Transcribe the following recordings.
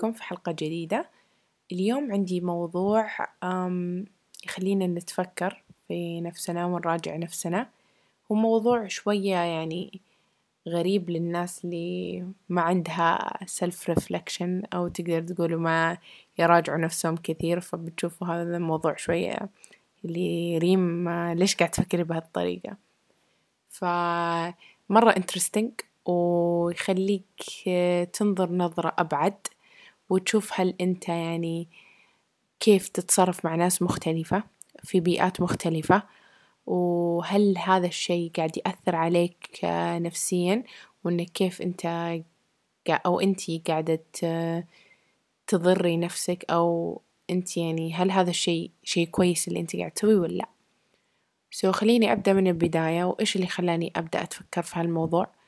فيكم في حلقة جديدة. اليوم عندي موضوع يخلينا نتفكر في نفسنا ونراجع نفسنا. هو موضوع شوية يعني غريب للناس اللي ما عندها self reflection أو تقدر تقولوا ما يراجعوا نفسهم كثير فبتشوفوا هذا الموضوع شوية اللي ريم ليش قاعد تفكري بهالطريقة فمرة interesting ويخليك تنظر نظرة أبعد. وتشوف هل أنت يعني كيف تتصرف مع ناس مختلفة في بيئات مختلفة وهل هذا الشي قاعد يأثر عليك نفسيا؟ وإنك كيف أنت أو أنتي قاعدة تضري نفسك؟ أو أنت يعني هل هذا الشي شي كويس اللي أنت قاعد تسويه ولا لأ؟ So خليني أبدأ من البداية وإيش اللي خلاني أبدأ أتفكر في هالموضوع؟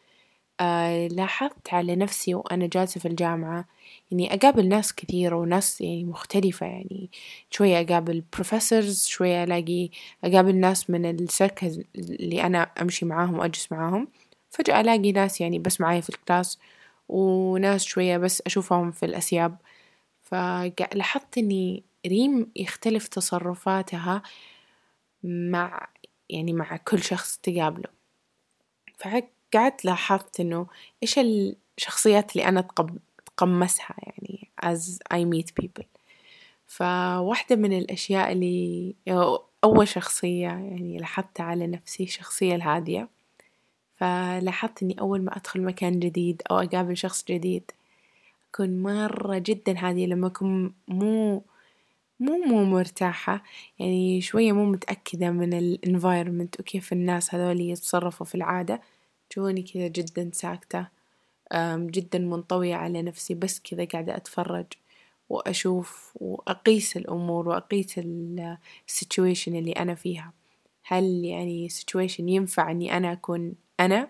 آه لاحظت على نفسي وأنا جالسة في الجامعة إني أقابل ناس كثيرة وناس يعني مختلفة يعني شوية أقابل professors شوية ألاقي أقابل ناس من ال circle اللي أنا أمشي معاهم وأجلس معاهم. فجأة ألاقي ناس يعني بس معاي في ال class وناس شوية بس أشوفهم في الأسياب. فلاحظت إني ريم يختلف تصرفاتها مع يعني مع كل شخص تقابله. فقعدت لاحظت إنه إيش الشخصيات اللي أنا أتقمصها يعني as I meet people. فواحدة من الأشياء اللي أول شخصية يعني لاحظتها على نفسي الشخصية الهادية. فلاحظت إني أول ما أدخل مكان جديد أو أقابل شخص جديد أكون مرة جدا هادية لما أكون مو مو مو مرتاحة. يعني شوية مو متأكدة من ال environment وكيف الناس هذول يتصرفوا في العادة. تشوفوني كذا جدا ساكتة جدا منطوية على نفسي بس كذا قاعدة أتفرج وأشوف وأقيس الأمور وأقيس ال situation اللي أنا فيها. هل يعني situation ينفع إني أنا أكون أنا؟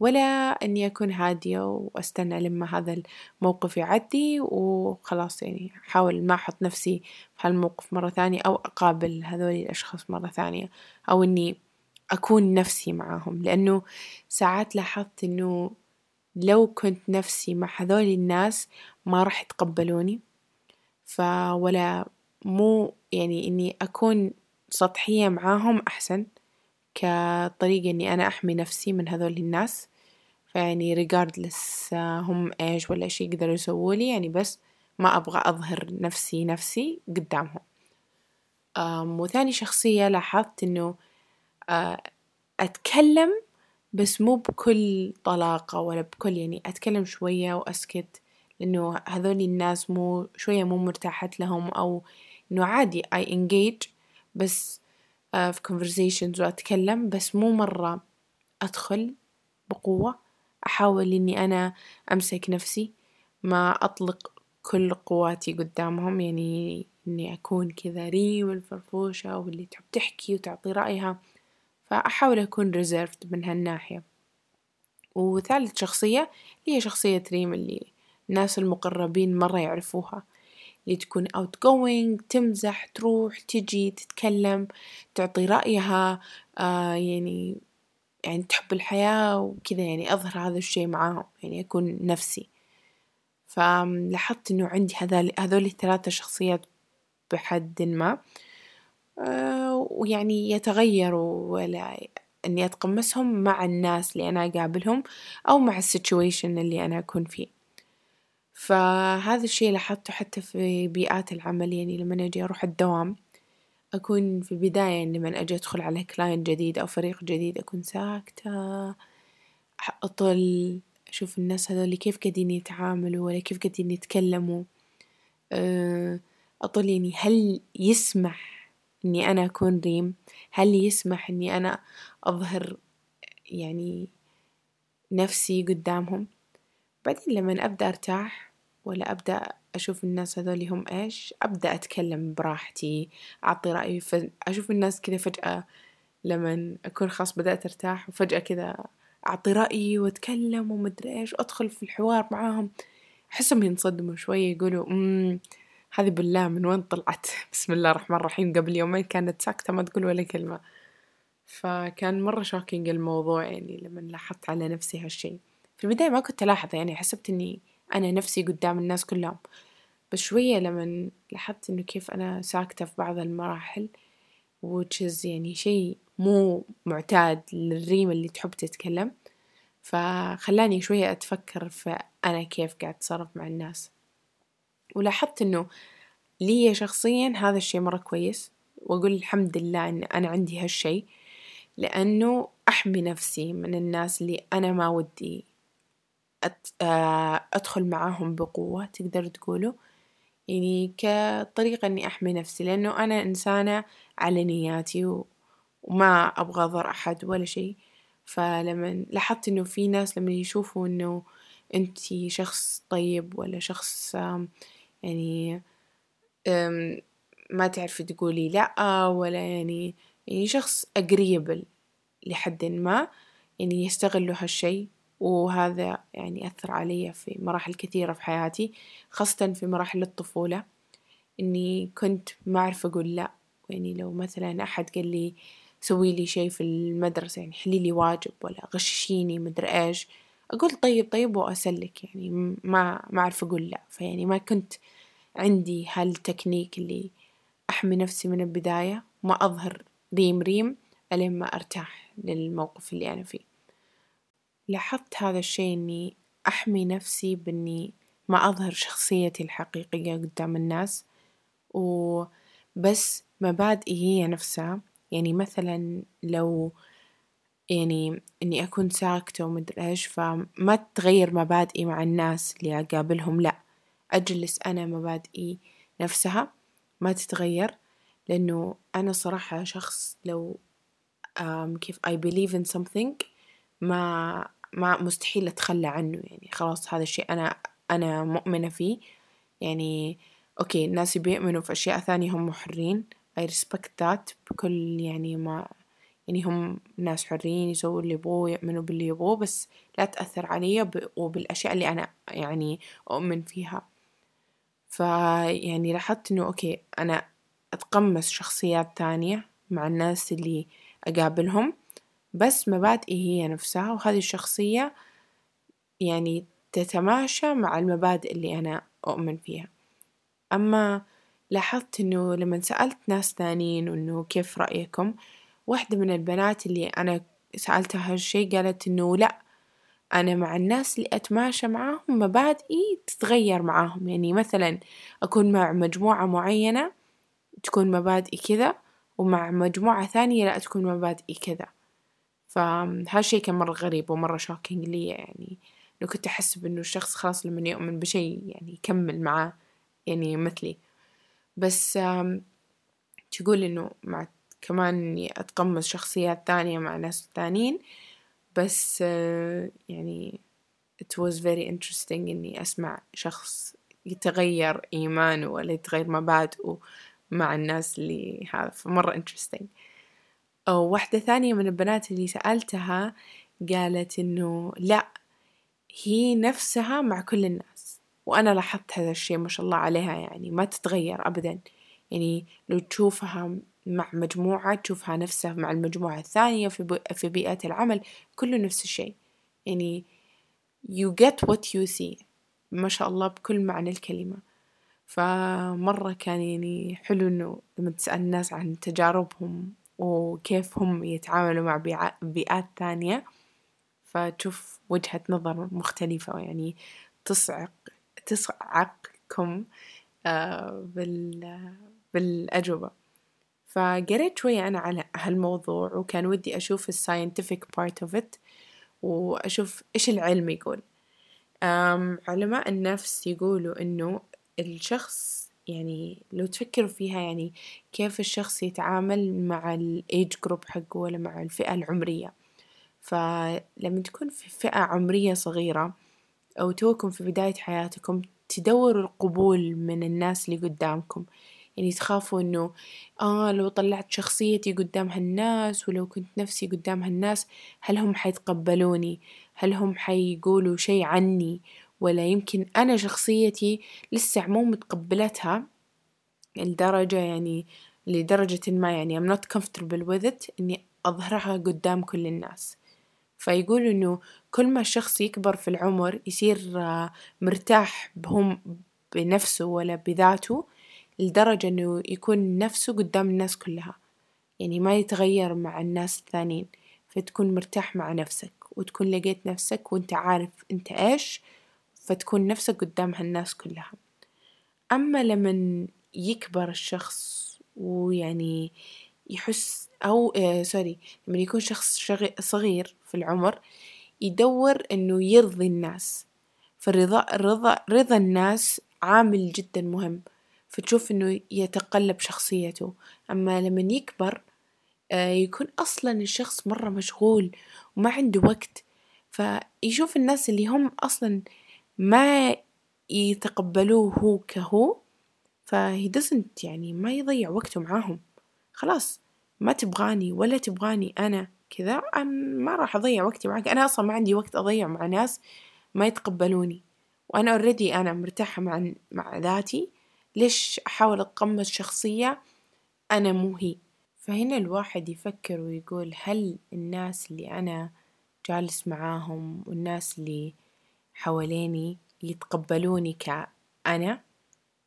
ولا إني أكون هادية وأستنى لما هذا الموقف يعدي وخلاص يعني أحاول ما أحط نفسي في هالموقف مرة ثانية أو أقابل هذول الأشخاص مرة ثانية. أو إني أكون نفسي معاهم لأنه ساعات لاحظت إنه لو كنت نفسي مع هذول الناس ما راح يتقبلوني فولا مو يعني إني أكون سطحية معاهم أحسن كطريقة إني أنا أحمي نفسي من هذول الناس. فيعني regardless هم إيش ولا إيش يقدروا يسوولي يعني بس ما أبغى أظهر نفسي نفسي قدامهم. وثاني شخصية لاحظت إنه أتكلم بس مو بكل طلاقة ولا بكل يعني أتكلم شوية وأسكت لأنه هذول الناس مو شوية مو مرتاحت لهم أو إنه عادي I engage بس في conversations وأتكلم بس مو مرة أدخل بقوة. أحاول إني أنا أمسك نفسي ما أطلق كل قواتي قدامهم يعني إني أكون كذا ريم الفرفوشة واللي تحب تحكي وتعطي رأيها. فأحاول أكون ريزيرفد من هالناحية. وثالث شخصية هي شخصية ريم اللي الناس المقربين مرة يعرفوها. اللي تكون outgoing تمزح تروح تجي تتكلم تعطي رأيها آه يعني يعني تحب الحياة وكذا يعني أظهر هذا الشي معاهم يعني أكون نفسي. فلاحظت إنه عندي هذول هذول الثلاثة شخصيات بحد ما. ويعني يتغيروا ولا إني أتقمصهم مع الناس اللي أنا أقابلهم أو مع السيتويشن اللي أنا أكون فيه. فهذا الشي لاحظته حتى في بيئات العمل يعني لما أجي أروح الدوام أكون في البداية يعني لما أجي أدخل على كلاين جديد أو فريق جديد أكون ساكتة أطل أشوف الناس هذول كيف قاعدين يتعاملوا ولا كيف قاعدين يتكلموا. آه، أطل يعني هل يسمح إني أنا أكون ريم. هل يسمح إني أنا أظهر يعني نفسي قدامهم؟ بعدين لما أبدأ أرتاح ولا أبدأ أشوف الناس هذول هم إيش أبدأ أتكلم براحتي أعطي رأيي. أشوف الناس كذا فجأة لما أكون خلاص بدأت أرتاح وفجأة كذا أعطي رأيي وأتكلم ومدري إيش وأدخل في الحوار معاهم. أحسهم ينصدموا شوية يقولوا أمم هذه بالله من وين طلعت؟ بسم الله الرحمن الرحيم. قبل يومين كانت ساكتة ما تقول ولا كلمة. فكان مرة شوكينج الموضوع يعني لما لاحظت على نفسي هالشي. في البداية ما كنت ألاحظه يعني حسبت إني أنا نفسي قدام الناس كلهم. بس شوية لمن لاحظت إنه كيف أنا ساكتة في بعض المراحل is يعني شي مو معتاد للريم اللي تحب تتكلم. فخلاني شوية أتفكر في أنا كيف قاعد أتصرف مع الناس. ولاحظت إنه لي شخصيا هذا الشي مرة كويس وأقول الحمد لله إن أنا عندي هالشي لأنه أحمي نفسي من الناس اللي أنا ما ودي أدخل معاهم بقوة تقدر تقولوا يعني كطريقة إني أحمي نفسي لأنه أنا إنسانة على نياتي وما أبغى أضر أحد ولا شي فلما لاحظت إنه في ناس لما يشوفوا إنه أنتي شخص طيب ولا شخص يعني ما تعرفي تقولي لأ ولا يعني يعني شخص أجريبل لحد ما يعني يستغلوا هالشي. وهذا يعني أثر علي في مراحل كثيرة في حياتي خاصة في مراحل الطفولة. إني كنت ما أعرف أقول لأ. يعني لو مثلا أحد قال لي سوي لي شي في المدرسة يعني حلي لي واجب ولا غششيني مدري إيش. أقول طيب طيب وأسلك يعني ما ما أعرف أقول لأ. فيعني ما كنت عندي هالتكنيك اللي أحمي نفسي من البداية وما أظهر ريم ريم ألين ما أرتاح للموقف اللي أنا فيه. لاحظت هذا الشي إني أحمي نفسي بإني ما أظهر شخصيتي الحقيقية قدام الناس وبس مبادئي هي نفسها. يعني مثلا لو يعني إني أكون ساكتة ومدري إيش فما تتغير مبادئي مع الناس اللي أقابلهم لأ. أجلس أنا مبادئي نفسها ما تتغير لأنه أنا صراحة شخص لو كيف I believe in something ما ما مستحيل أتخلى عنه يعني خلاص هذا الشيء أنا أنا مؤمنة فيه. يعني أوكي الناس بيؤمنوا في أشياء ثانية هم حرين I respect that بكل يعني ما يعني هم ناس حرين يسووا اللي يبغوه يؤمنوا باللي يبغوه بس لا تأثر علي وبالأشياء اللي أنا يعني أؤمن فيها. فيعني لاحظت إنه أوكي أنا أتقمص شخصيات تانية مع الناس اللي أقابلهم بس مبادئي هي نفسها وهذه الشخصية يعني تتماشى مع المبادئ اللي أنا أؤمن فيها. أما لاحظت إنه لما سألت ناس ثانيين إنه كيف رأيكم واحدة من البنات اللي أنا سألتها هالشي قالت إنه لأ أنا مع الناس اللي أتماشى معاهم مبادئي تتغير معاهم. يعني مثلا أكون مع مجموعة معينة تكون مبادئي كذا ومع مجموعة ثانية لا تكون مبادئي كذا. فهالشي كان مرة غريب ومرة شوكينج لي يعني لو كنت أحسب إنه الشخص خلاص لما يؤمن بشي يعني يكمل معاه يعني مثلي. بس تقول إنه مع كمان إني أتقمص شخصيات ثانية مع ناس ثانيين بس يعني it was very interesting إني أسمع شخص يتغير إيمانه ولا يتغير مبادئه مع الناس اللي هذا فمرة interesting. أو واحدة ثانية من البنات اللي سألتها قالت إنه لأ هي نفسها مع كل الناس وأنا لاحظت هذا الشيء ما شاء الله عليها يعني ما تتغير أبدا. يعني لو تشوفها مع مجموعة تشوفها نفسها مع المجموعة الثانية في, في بيئة العمل كله نفس الشيء. يعني you get what you see. ما شاء الله بكل معنى الكلمة. فمرة كان يعني حلو إنه لما تسأل الناس عن تجاربهم وكيف هم يتعاملوا مع بيئات ثانية فتشوف وجهة نظر مختلفة. يعني تصعق تصعقكم آه، بال بالأجوبة. فقريت شوية أنا على هالموضوع وكان ودي أشوف ال scientific part of it وأشوف إيش العلم يقول. علماء النفس يقولوا إنه الشخص يعني لو تفكروا فيها يعني كيف الشخص يتعامل مع الإيج جروب حقه ولا مع الفئة العمرية. فلما تكون في فئة عمرية صغيرة أو توكم في بداية حياتكم تدوروا القبول من الناس اللي قدامكم. يعني تخافوا إنه آه لو طلعت شخصيتي قدام هالناس ولو كنت نفسي قدام هالناس هل هم حيتقبلوني؟ هل هم حيقولوا شي عني؟ ولا يمكن أنا شخصيتي لسه مو متقبلتها لدرجة يعني لدرجة ما يعني I'm not comfortable with it إني أظهرها قدام كل الناس. فيقول إنه كل ما الشخص يكبر في العمر يصير مرتاح بهم بنفسه ولا بذاته لدرجة إنه يكون نفسه قدام الناس كلها. يعني ما يتغير مع الناس الثانيين فتكون مرتاح مع نفسك وتكون لقيت نفسك وأنت عارف أنت إيش فتكون نفسك قدام هالناس كلها. أما لمن يكبر الشخص ويعني يحس أو آه سوري لما يكون شخص صغير في العمر يدور إنه يرضي الناس. فالرضا الرضا رضا الناس عامل جدا مهم. فتشوف إنه يتقلب شخصيته. أما لما يكبر آه يكون أصلا الشخص مرة مشغول وما عنده وقت فيشوف الناس اللي هم أصلا ما يتقبلوه هو كهو فهي doesn't يعني ما يضيع وقته معاهم. خلاص ما تبغاني ولا تبغاني أنا كذا ما راح أضيع وقتي معك أنا أصلا ما عندي وقت أضيع مع ناس ما يتقبلوني وأنا اوريدي أنا مرتاحة مع مع ذاتي. ليش أحاول أتقمص شخصية أنا مو هي؟ فهنا الواحد يفكر ويقول هل الناس اللي أنا جالس معاهم والناس اللي حواليني يتقبلوني كأنا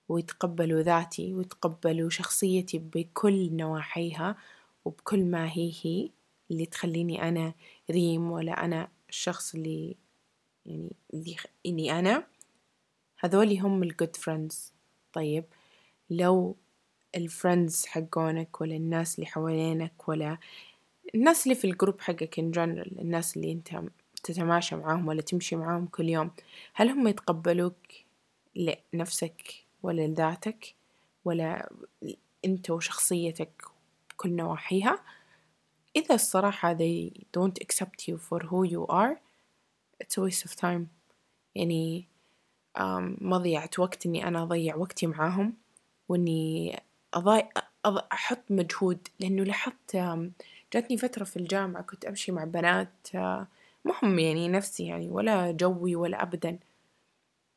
ويتقبلوا ذاتي ويتقبلوا شخصيتي بكل نواحيها وبكل ما هي هي اللي تخليني أنا ريم ولا أنا الشخص اللي يعني اللي إني أنا؟ هذولي هم الجود فريندز طيب لو ال friends حقونك ولا الناس اللي حوالينك ولا الناس اللي في ال group حقك in general الناس اللي انت تتماشى معاهم ولا تمشي معاهم كل يوم هل هم يتقبلوك لنفسك ولا لذاتك ولا انت وشخصيتك بكل نواحيها؟ إذا الصراحة they don't accept you for who you are it's a waste of time. يعني مضيعة وقت إني أنا أضيع وقتي معاهم وإني أضيع أحط مجهود. لأنه لاحظت جاتني فترة في الجامعة كنت أمشي مع بنات مهم يعني نفسي يعني ولا جوي ولا أبدا.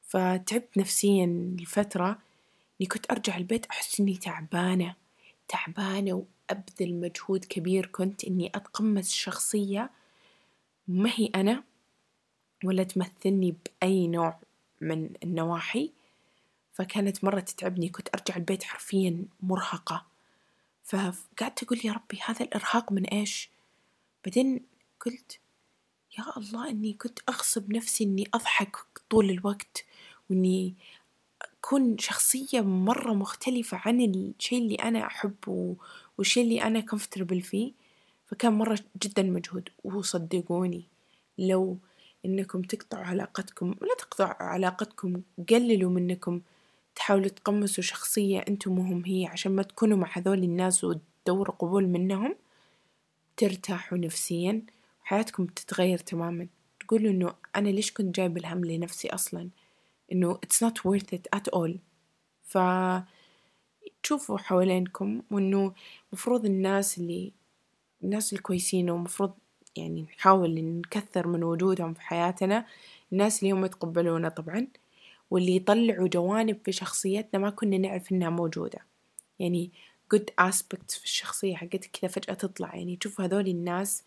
فتعبت نفسيا لفترة إني كنت أرجع البيت أحس إني تعبانة تعبانة وأبذل مجهود كبير. كنت إني أتقمص شخصية ما هي أنا ولا تمثلني بأي نوع. من النواحي فكانت مرة تتعبني كنت أرجع البيت حرفيا مرهقة. فقعدت أقول يا ربي هذا الإرهاق من إيش؟ بعدين قلت يا الله إني كنت أغصب نفسي إني أضحك طول الوقت وإني أكون شخصية مرة مختلفة عن الشيء اللي أنا أحبه والشيء اللي أنا comfortable فيه. فكان مرة جدا مجهود وصدقوني لو إنكم تقطعوا علاقتكم لا تقطعوا علاقتكم قللوا منكم. تحاولوا تقمصوا شخصية أنتم مهم هي عشان ما تكونوا مع هذول الناس وتدوروا قبول منهم. ترتاحوا نفسيا وحياتكم تتغير تماما. تقولوا إنه أنا ليش كنت جايب الهم لنفسي أصلا؟ إنه it's not worth it at all. ف تشوفوا حوالينكم وإنه مفروض الناس اللي الناس الكويسين ومفروض يعني نحاول نكثر من وجودهم في حياتنا الناس اللي هم يتقبلونا طبعا واللي يطلعوا جوانب في شخصيتنا ما كنا نعرف إنها موجودة. يعني good aspects في الشخصية حقتك كذا فجأة تطلع. يعني تشوف هذول الناس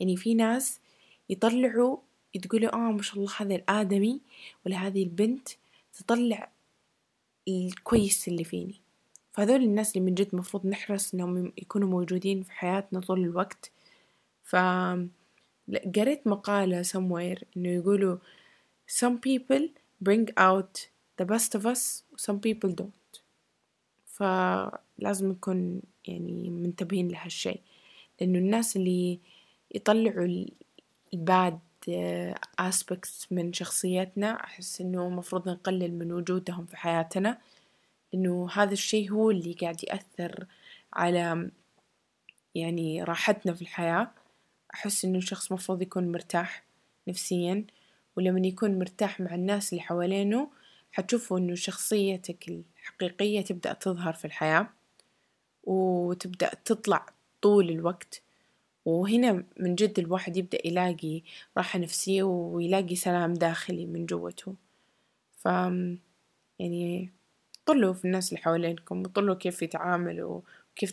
يعني في ناس يطلعوا تقولوا آه ما شاء الله هذا الآدمي ولا هذه البنت تطلع الكويس اللي فيني. فهذول الناس اللي من جد مفروض نحرص إنهم يكونوا موجودين في حياتنا طول الوقت. ف قريت مقالة somewhere إنه يقولوا some people bring out the best of us some people don't. فلازم نكون يعني منتبهين لهالشي. لأنه الناس اللي يطلعوا الباد aspects من شخصيتنا أحس إنه مفروض نقلل من وجودهم في حياتنا. إنه هذا الشي هو اللي قاعد يأثر على يعني راحتنا في الحياة. أحس إنه الشخص مفروض يكون مرتاح نفسيا ولما يكون مرتاح مع الناس اللي حوالينه حتشوفوا إنه شخصيتك الحقيقية تبدأ تظهر في الحياة وتبدأ تطلع طول الوقت. وهنا من جد الواحد يبدأ يلاقي راحة نفسية ويلاقي سلام داخلي من جوته. ف يعني طلوا في الناس اللي حوالينكم وطلوا كيف يتعاملوا وكيف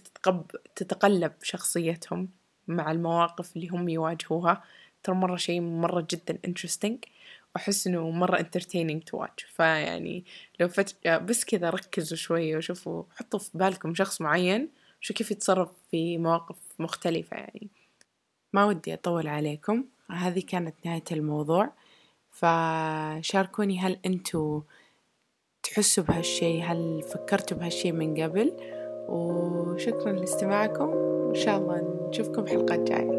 تتقلب شخصيتهم. مع المواقف اللي هم يواجهوها. ترى مرة شيء مرة جدا interesting أحس إنه مرة entertaining to watch. فيعني لو فجأة بس كذا ركزوا شوية وشوفوا حطوا في بالكم شخص معين شو كيف يتصرف في مواقف مختلفة يعني. ما ودي أطول عليكم هذه كانت نهاية الموضوع. فشاركوني هل أنتوا تحسوا بهالشي؟ هل فكرتوا بهالشي من قبل؟ وشكرا لاستماعكم وإن شاء الله نشوفكم حلقات جاية.